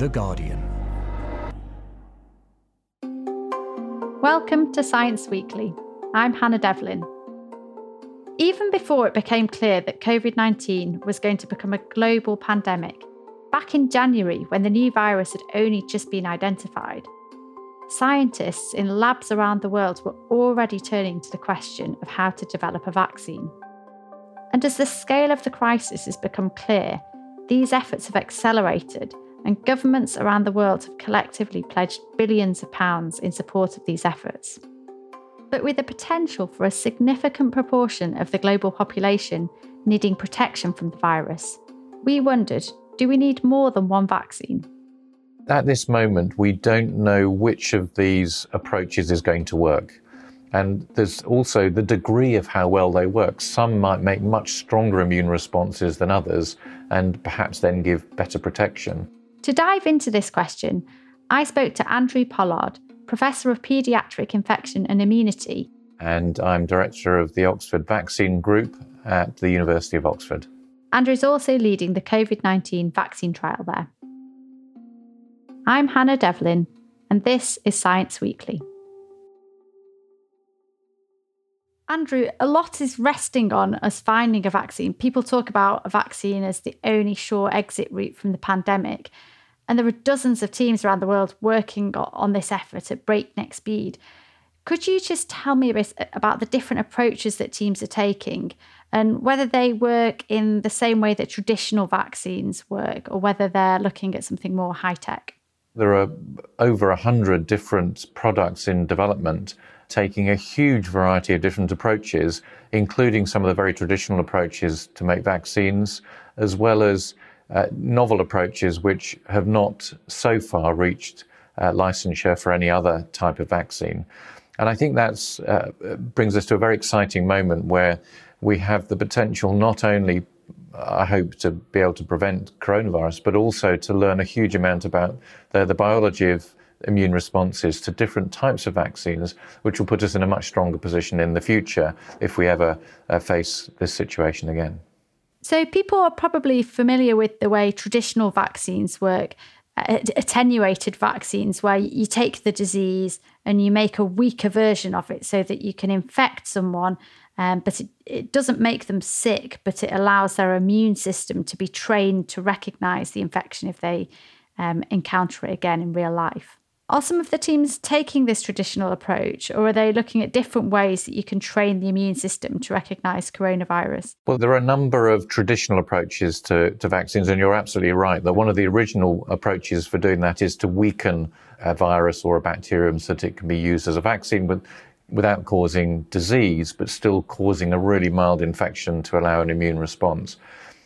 The Guardian. Welcome to Science Weekly. I'm Hannah Devlin. Even before it became clear that COVID 19 was going to become a global pandemic, back in January when the new virus had only just been identified, scientists in labs around the world were already turning to the question of how to develop a vaccine. And as the scale of the crisis has become clear, these efforts have accelerated, and governments around the world have collectively pledged billions of pounds in support of these efforts but with the potential for a significant proportion of the global population needing protection from the virus. We wondered do we need more than one vaccine? At this moment, we don't know which of these approaches is going to work. And there's also the degree of how well they work. Some might make much stronger immune responses than others, and perhaps then give better protection. To dive into this question, I spoke to Andrew Pollard, Professor of Paediatric Infection and Immunity. And I'm Director of the Oxford Vaccine Group at the University of Oxford. Andrew is also leading the COVID 19 vaccine trial there. I'm Hannah Devlin, and this is Science Weekly. Andrew, a lot is resting on us finding a vaccine. People talk about a vaccine as the only sure exit route from the pandemic. And there are dozens of teams around the world working on this effort at breakneck speed. Could you just tell me a bit about the different approaches that teams are taking and whether they work in the same way that traditional vaccines work or whether they're looking at something more high tech? There are over 100 different products in development taking a huge variety of different approaches, including some of the very traditional approaches to make vaccines, as well as uh, novel approaches which have not so far reached uh, licensure for any other type of vaccine. And I think that uh, brings us to a very exciting moment where we have the potential not only, I hope, to be able to prevent coronavirus, but also to learn a huge amount about the, the biology of immune responses to different types of vaccines, which will put us in a much stronger position in the future if we ever uh, face this situation again. So, people are probably familiar with the way traditional vaccines work attenuated vaccines, where you take the disease and you make a weaker version of it so that you can infect someone, um, but it, it doesn't make them sick, but it allows their immune system to be trained to recognize the infection if they um, encounter it again in real life. Are some of the teams taking this traditional approach, or are they looking at different ways that you can train the immune system to recognize coronavirus? Well, there are a number of traditional approaches to, to vaccines, and you're absolutely right that one of the original approaches for doing that is to weaken a virus or a bacterium so that it can be used as a vaccine with, without causing disease, but still causing a really mild infection to allow an immune response.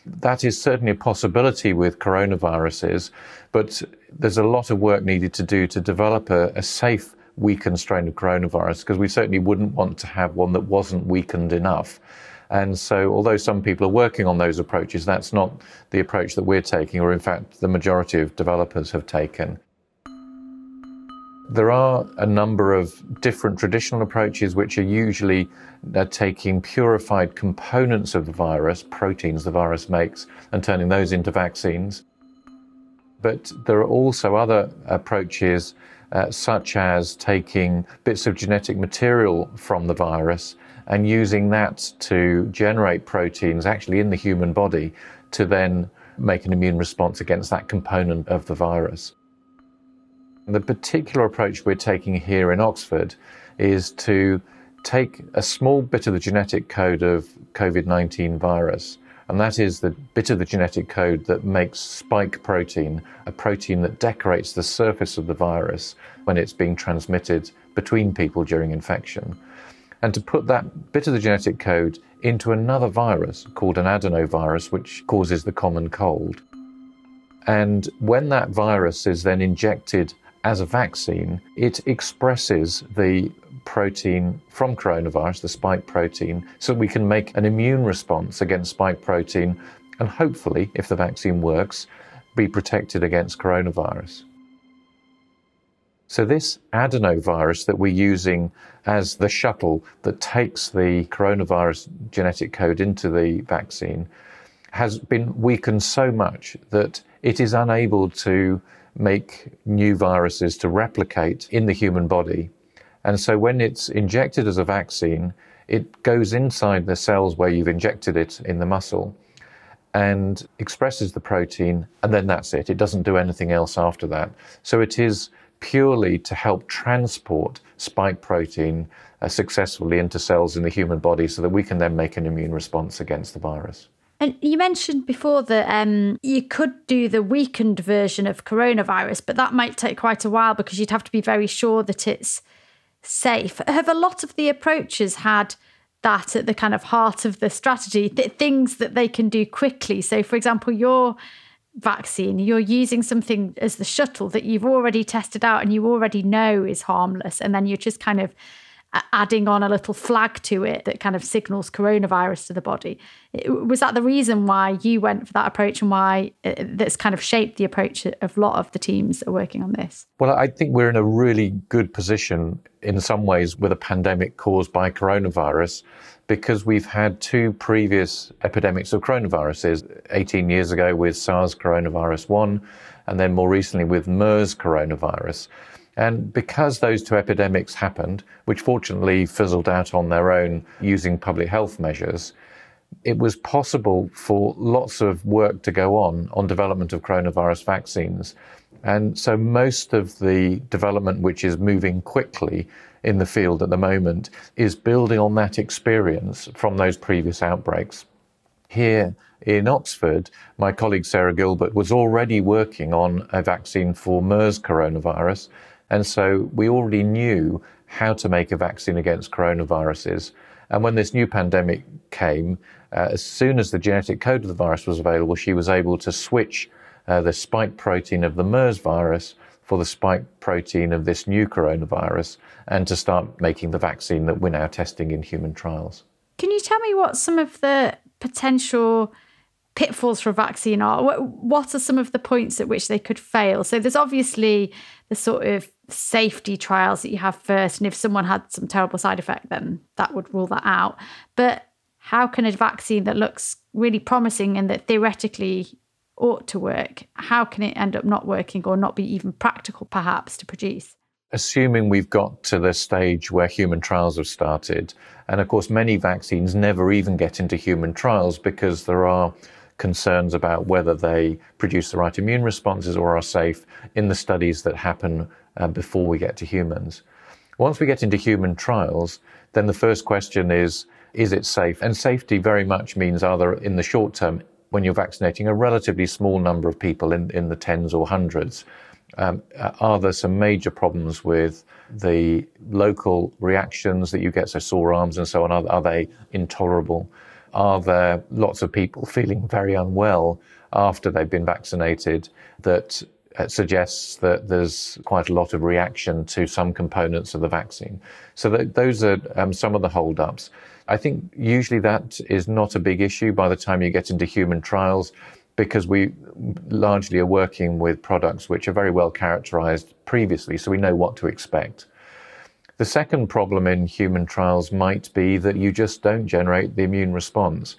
That is certainly a possibility with coronaviruses, but there's a lot of work needed to do to develop a, a safe weakened strain of coronavirus because we certainly wouldn't want to have one that wasn't weakened enough. And so, although some people are working on those approaches, that's not the approach that we're taking, or in fact, the majority of developers have taken. There are a number of different traditional approaches which are usually uh, taking purified components of the virus, proteins the virus makes, and turning those into vaccines. But there are also other approaches, uh, such as taking bits of genetic material from the virus and using that to generate proteins actually in the human body to then make an immune response against that component of the virus. The particular approach we're taking here in Oxford is to take a small bit of the genetic code of COVID 19 virus, and that is the bit of the genetic code that makes spike protein, a protein that decorates the surface of the virus when it's being transmitted between people during infection. And to put that bit of the genetic code into another virus called an adenovirus, which causes the common cold. And when that virus is then injected as a vaccine, it expresses the protein from coronavirus, the spike protein, so we can make an immune response against spike protein and hopefully, if the vaccine works, be protected against coronavirus. So, this adenovirus that we're using as the shuttle that takes the coronavirus genetic code into the vaccine has been weakened so much that it is unable to make new viruses to replicate in the human body. And so when it's injected as a vaccine, it goes inside the cells where you've injected it in the muscle and expresses the protein, and then that's it. It doesn't do anything else after that. So it is purely to help transport spike protein uh, successfully into cells in the human body so that we can then make an immune response against the virus. And you mentioned before that um, you could do the weakened version of coronavirus, but that might take quite a while because you'd have to be very sure that it's safe. Have a lot of the approaches had that at the kind of heart of the strategy, th- things that they can do quickly? So, for example, your vaccine, you're using something as the shuttle that you've already tested out and you already know is harmless, and then you're just kind of adding on a little flag to it that kind of signals coronavirus to the body. Was that the reason why you went for that approach and why uh, that's kind of shaped the approach of a lot of the teams that are working on this? Well, I think we're in a really good position in some ways with a pandemic caused by coronavirus because we've had two previous epidemics of coronaviruses 18 years ago with SARS coronavirus 1 and then more recently with MERS coronavirus. And because those two epidemics happened, which fortunately fizzled out on their own using public health measures, it was possible for lots of work to go on on development of coronavirus vaccines. And so most of the development which is moving quickly in the field at the moment is building on that experience from those previous outbreaks. Here in Oxford, my colleague Sarah Gilbert was already working on a vaccine for MERS coronavirus, and so we already knew how to make a vaccine against coronaviruses. And when this new pandemic came, uh, as soon as the genetic code of the virus was available, she was able to switch uh, the spike protein of the MERS virus for the spike protein of this new coronavirus and to start making the vaccine that we're now testing in human trials. Can you tell me what some of the potential pitfalls for a vaccine are? What are some of the points at which they could fail? So there's obviously the sort of safety trials that you have first. And if someone had some terrible side effect, then that would rule that out. But how can a vaccine that looks really promising and that theoretically ought to work, how can it end up not working or not be even practical perhaps to produce? Assuming we've got to the stage where human trials have started, and of course, many vaccines never even get into human trials because there are concerns about whether they produce the right immune responses or are safe in the studies that happen uh, before we get to humans. Once we get into human trials, then the first question is, is it safe? And safety very much means either in the short term, when you're vaccinating a relatively small number of people in, in the tens or hundreds, um, uh, are there some major problems with the local reactions that you get, so sore arms and so on? Are, are they intolerable? Are there lots of people feeling very unwell after they've been vaccinated that uh, suggests that there's quite a lot of reaction to some components of the vaccine. So th- those are um, some of the holdups. I think usually that is not a big issue by the time you get into human trials because we largely are working with products which are very well characterized previously, so we know what to expect. The second problem in human trials might be that you just don't generate the immune response.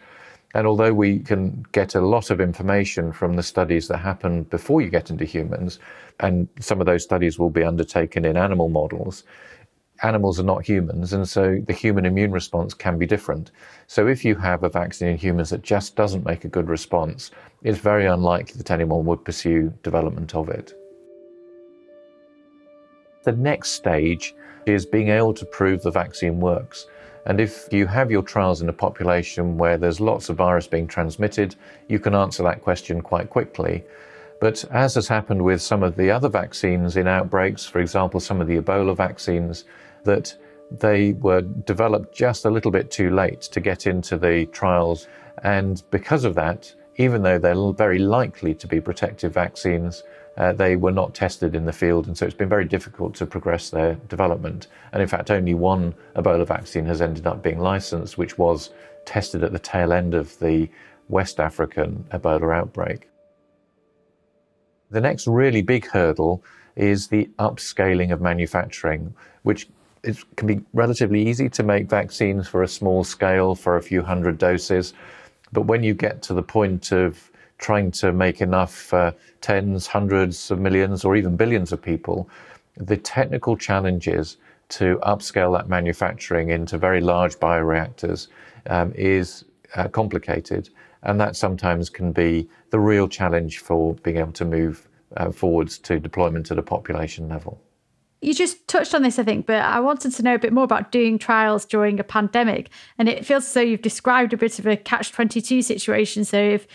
And although we can get a lot of information from the studies that happen before you get into humans, and some of those studies will be undertaken in animal models, animals are not humans, and so the human immune response can be different. So if you have a vaccine in humans that just doesn't make a good response, it's very unlikely that anyone would pursue development of it. The next stage is being able to prove the vaccine works. And if you have your trials in a population where there's lots of virus being transmitted, you can answer that question quite quickly. But as has happened with some of the other vaccines in outbreaks, for example, some of the Ebola vaccines, that they were developed just a little bit too late to get into the trials. And because of that, even though they're very likely to be protective vaccines, uh, they were not tested in the field, and so it's been very difficult to progress their development. And in fact, only one Ebola vaccine has ended up being licensed, which was tested at the tail end of the West African Ebola outbreak. The next really big hurdle is the upscaling of manufacturing, which it can be relatively easy to make vaccines for a small scale for a few hundred doses. But when you get to the point of trying to make enough for tens, hundreds of millions, or even billions of people. The technical challenges to upscale that manufacturing into very large bioreactors um, is uh, complicated. And that sometimes can be the real challenge for being able to move uh, forwards to deployment at a population level. You just touched on this, I think, but I wanted to know a bit more about doing trials during a pandemic. And it feels as though you've described a bit of a catch 22 situation. So, if,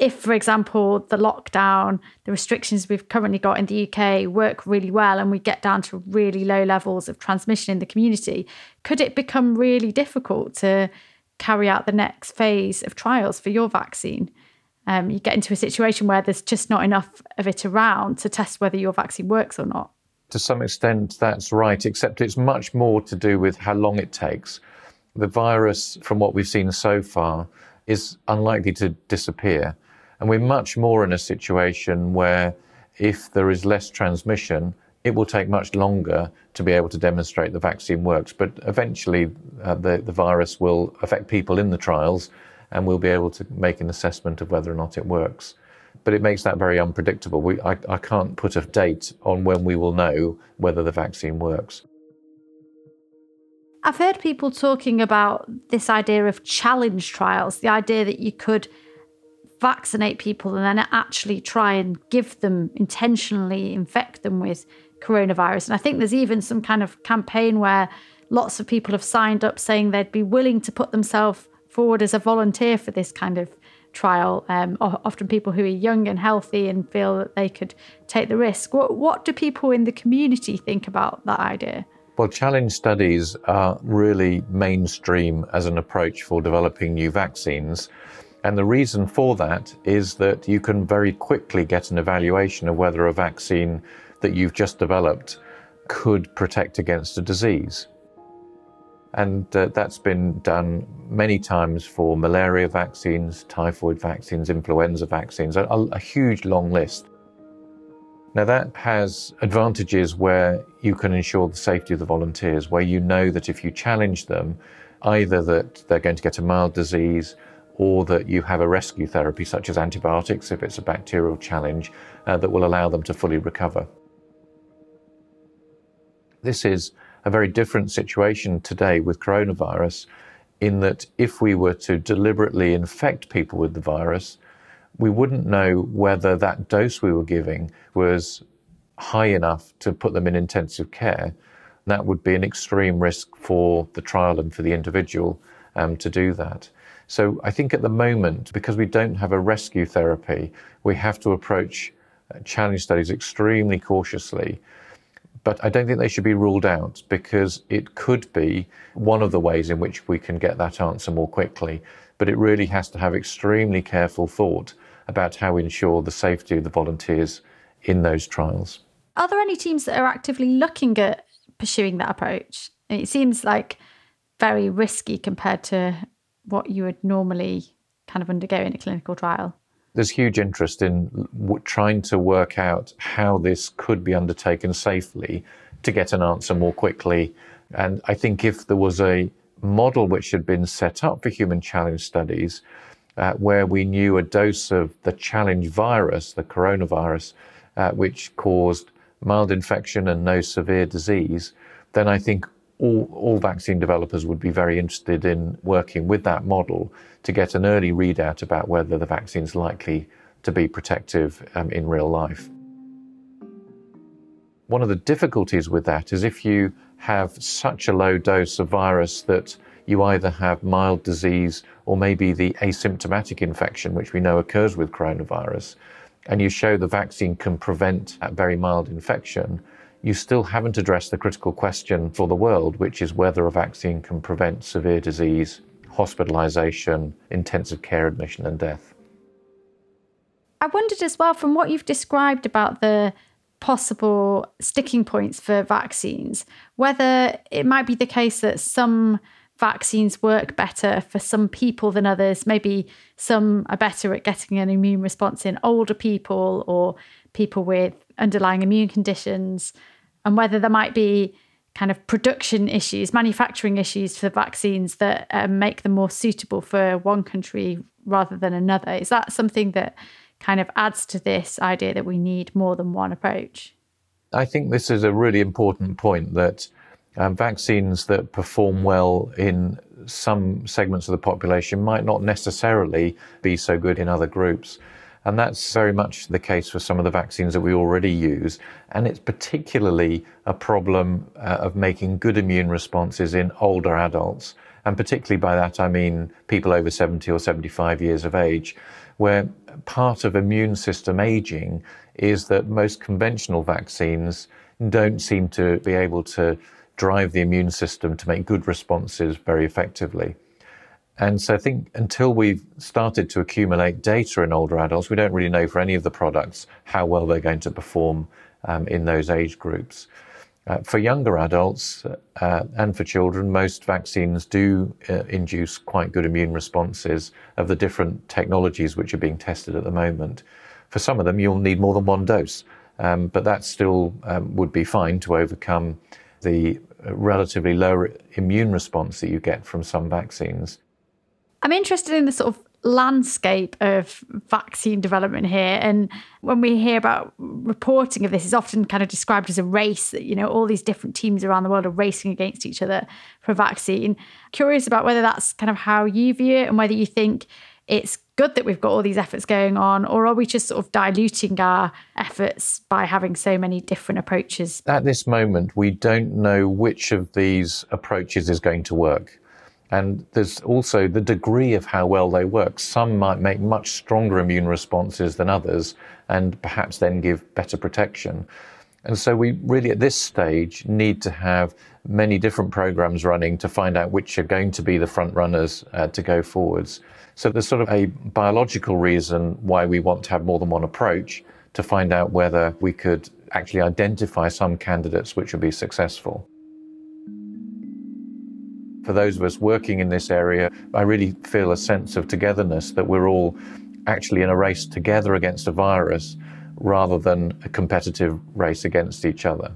if, for example, the lockdown, the restrictions we've currently got in the UK work really well and we get down to really low levels of transmission in the community, could it become really difficult to carry out the next phase of trials for your vaccine. Um, you get into a situation where there's just not enough of it around to test whether your vaccine works or not. To some extent, that's right, except it's much more to do with how long it takes. The virus, from what we've seen so far, is unlikely to disappear. And we're much more in a situation where if there is less transmission, it will take much longer to be able to demonstrate the vaccine works. But eventually, uh, the, the virus will affect people in the trials, and we'll be able to make an assessment of whether or not it works. But it makes that very unpredictable. We, I, I can't put a date on when we will know whether the vaccine works. I've heard people talking about this idea of challenge trials, the idea that you could vaccinate people and then actually try and give them intentionally infect them with coronavirus. And I think there's even some kind of campaign where lots of people have signed up saying they'd be willing to put themselves forward as a volunteer for this kind of trial. Um, often people who are young and healthy and feel that they could take the risk. What, what do people in the community think about that idea? Well, challenge studies are really mainstream as an approach for developing new vaccines. And the reason for that is that you can very quickly get an evaluation of whether a vaccine that you've just developed could protect against a disease. And uh, that's been done many times for malaria vaccines, typhoid vaccines, influenza vaccines, a, a huge long list. Now, that has advantages where you can ensure the safety of the volunteers, where you know that if you challenge them, either that they're going to get a mild disease or that you have a rescue therapy, such as antibiotics, if it's a bacterial challenge, uh, that will allow them to fully recover. This is a very different situation today with coronavirus, in that if we were to deliberately infect people with the virus, we wouldn't know whether that dose we were giving was high enough to put them in intensive care. That would be an extreme risk for the trial and for the individual um, to do that. So I think at the moment, because we don't have a rescue therapy, we have to approach uh, challenge studies extremely cautiously but I don't think they should be ruled out because it could be one of the ways in which we can get that answer more quickly. But it really has to have extremely careful thought about how we ensure the safety of the volunteers in those trials. Are there any teams that are actively looking at pursuing that approach? it seems like very risky compared to what you would normally kind of undergo in a clinical trial there's huge interest in w- trying to work out how this could be undertaken safely to get an answer more quickly. And I think if there was a model which had been set up for human challenge studies, uh, where we knew a dose of the challenge virus, the coronavirus, uh, which caused mild infection and no severe disease, then I think all, all vaccine developers would be very interested in working with that model to get an early readout about whether the vaccine is likely to be protective um, in real life. One of the difficulties with that is if you have such a low dose of virus that you either have mild disease or maybe the asymptomatic infection, which we know occurs with coronavirus, and you show the vaccine can prevent that very mild infection, you still haven't addressed the critical question for the world, which is whether a vaccine can prevent severe disease, hospitalization, intensive care admission, and death. I wondered as well, from what you've described about the possible sticking points for vaccines, whether it might be the case that some vaccines work better for some people than others. Maybe some are better at getting an immune response in older people or people with underlying immune conditions, and whether there might be kind of production issues, manufacturing issues for vaccines that uh, make them more suitable for one country rather than another. Is that something that kind of adds to this idea that we need more than one approach? I think this is a really important point that um, vaccines that perform well in some segments of the population might not necessarily be so good in other groups. And that's very much the case for some of the vaccines that we already use. And it's particularly a problem uh, of making good immune responses in older adults. And particularly by that, I mean people over 70 or 75 years of age, where part of immune system aging is that most conventional vaccines don't seem to be able to drive the immune system to make good responses very effectively. And so I think until we've started to accumulate data in older adults, we don't really know for any of the products how well they're going to perform um, in those age groups. Uh, for younger adults uh, and for children, most vaccines do uh, induce quite good immune responses of the different technologies which are being tested at the moment. For some of them, you'll need more than one dose, um, but that still um, would be fine to overcome the uh, relatively low immune response that you get from some vaccines. I'm interested in the sort of landscape of vaccine development here and when we hear about reporting of this it's often kind of described as a race that you know all these different teams around the world are racing against each other for a vaccine. Curious about whether that's kind of how you view it and whether you think it's good that we've got all these efforts going on or are we just sort of diluting our efforts by having so many different approaches? At this moment we don't know which of these approaches is going to work and there's also the degree of how well they work. Some might make much stronger immune responses than others and perhaps then give better protection. And so we really at this stage need to have many different programs running to find out which are going to be the front runners uh, to go forwards. So there's sort of a biological reason why we want to have more than one approach to find out whether we could actually identify some candidates which would be successful for those of us working in this area, I really feel a sense of togetherness that we're all actually in a race together against a virus rather than a competitive race against each other.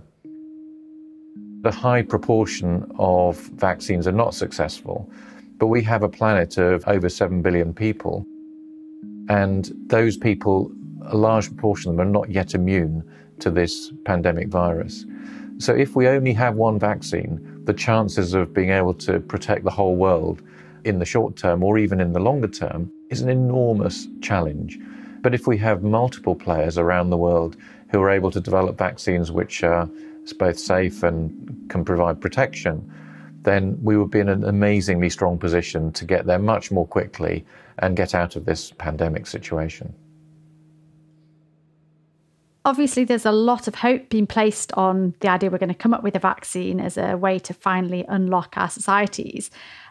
The high proportion of vaccines are not successful, but we have a planet of over 7 billion people. And those people, a large proportion of them, are not yet immune to this pandemic virus. So if we only have one vaccine, the chances of being able to protect the whole world in the short term or even in the longer term is an enormous challenge. But if we have multiple players around the world who are able to develop vaccines which are both safe and can provide protection, then we would be in an amazingly strong position to get there much more quickly and get out of this pandemic situation. Obviously, there's a lot of hope being placed on the idea we're going to come up with a vaccine as a way to finally unlock our societies.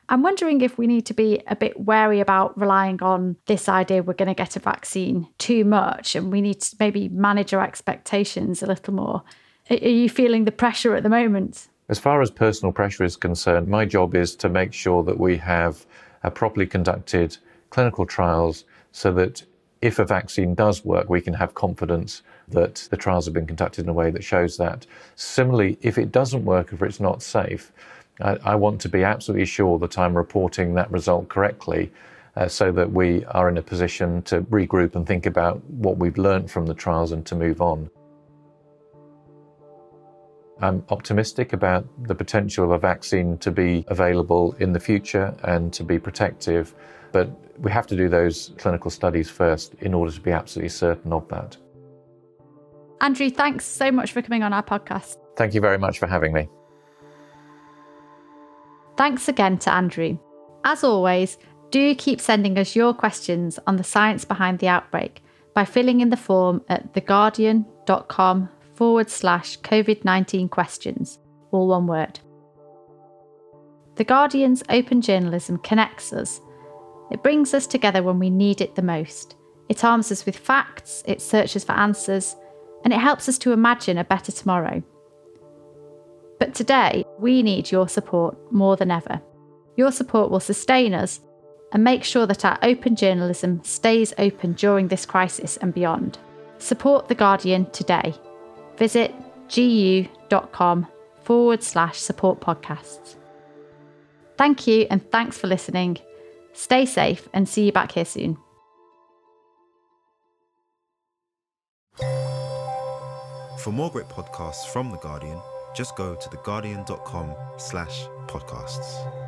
I'm wondering if we need to be a bit wary about relying on this idea we're going to get a vaccine too much and we need to maybe manage our expectations a little more. Are you feeling the pressure at the moment? As far as personal pressure is concerned, my job is to make sure that we have uh, properly conducted clinical trials so that if a vaccine does work, we can have confidence that the trials have been conducted in a way that shows that. Similarly, if it doesn't work, if it's not safe, I, I want to be absolutely sure that I'm reporting that result correctly. Uh, so that we are in a position to regroup and think about what we've learned from the trials and to move on. I'm optimistic about the potential of a vaccine to be available in the future and to be protective, but we have to do those clinical studies first in order to be absolutely certain of that. Andrew, thanks so much for coming on our podcast. Thank you very much for having me. Thanks again to Andrew. As always, do keep sending us your questions on the science behind the outbreak by filling in the form at theguardian.com forward slash COVID 19 questions, all one word. The Guardian's open journalism connects us it brings us together when we need it the most. It arms us with facts, it searches for answers, and it helps us to imagine a better tomorrow. But today, we need your support more than ever. Your support will sustain us and make sure that our open journalism stays open during this crisis and beyond. Support The Guardian today. Visit gu.com forward slash support podcasts. Thank you and thanks for listening. Stay safe and see you back here soon. For more great podcasts from The Guardian, just go to theguardian.com slash podcasts.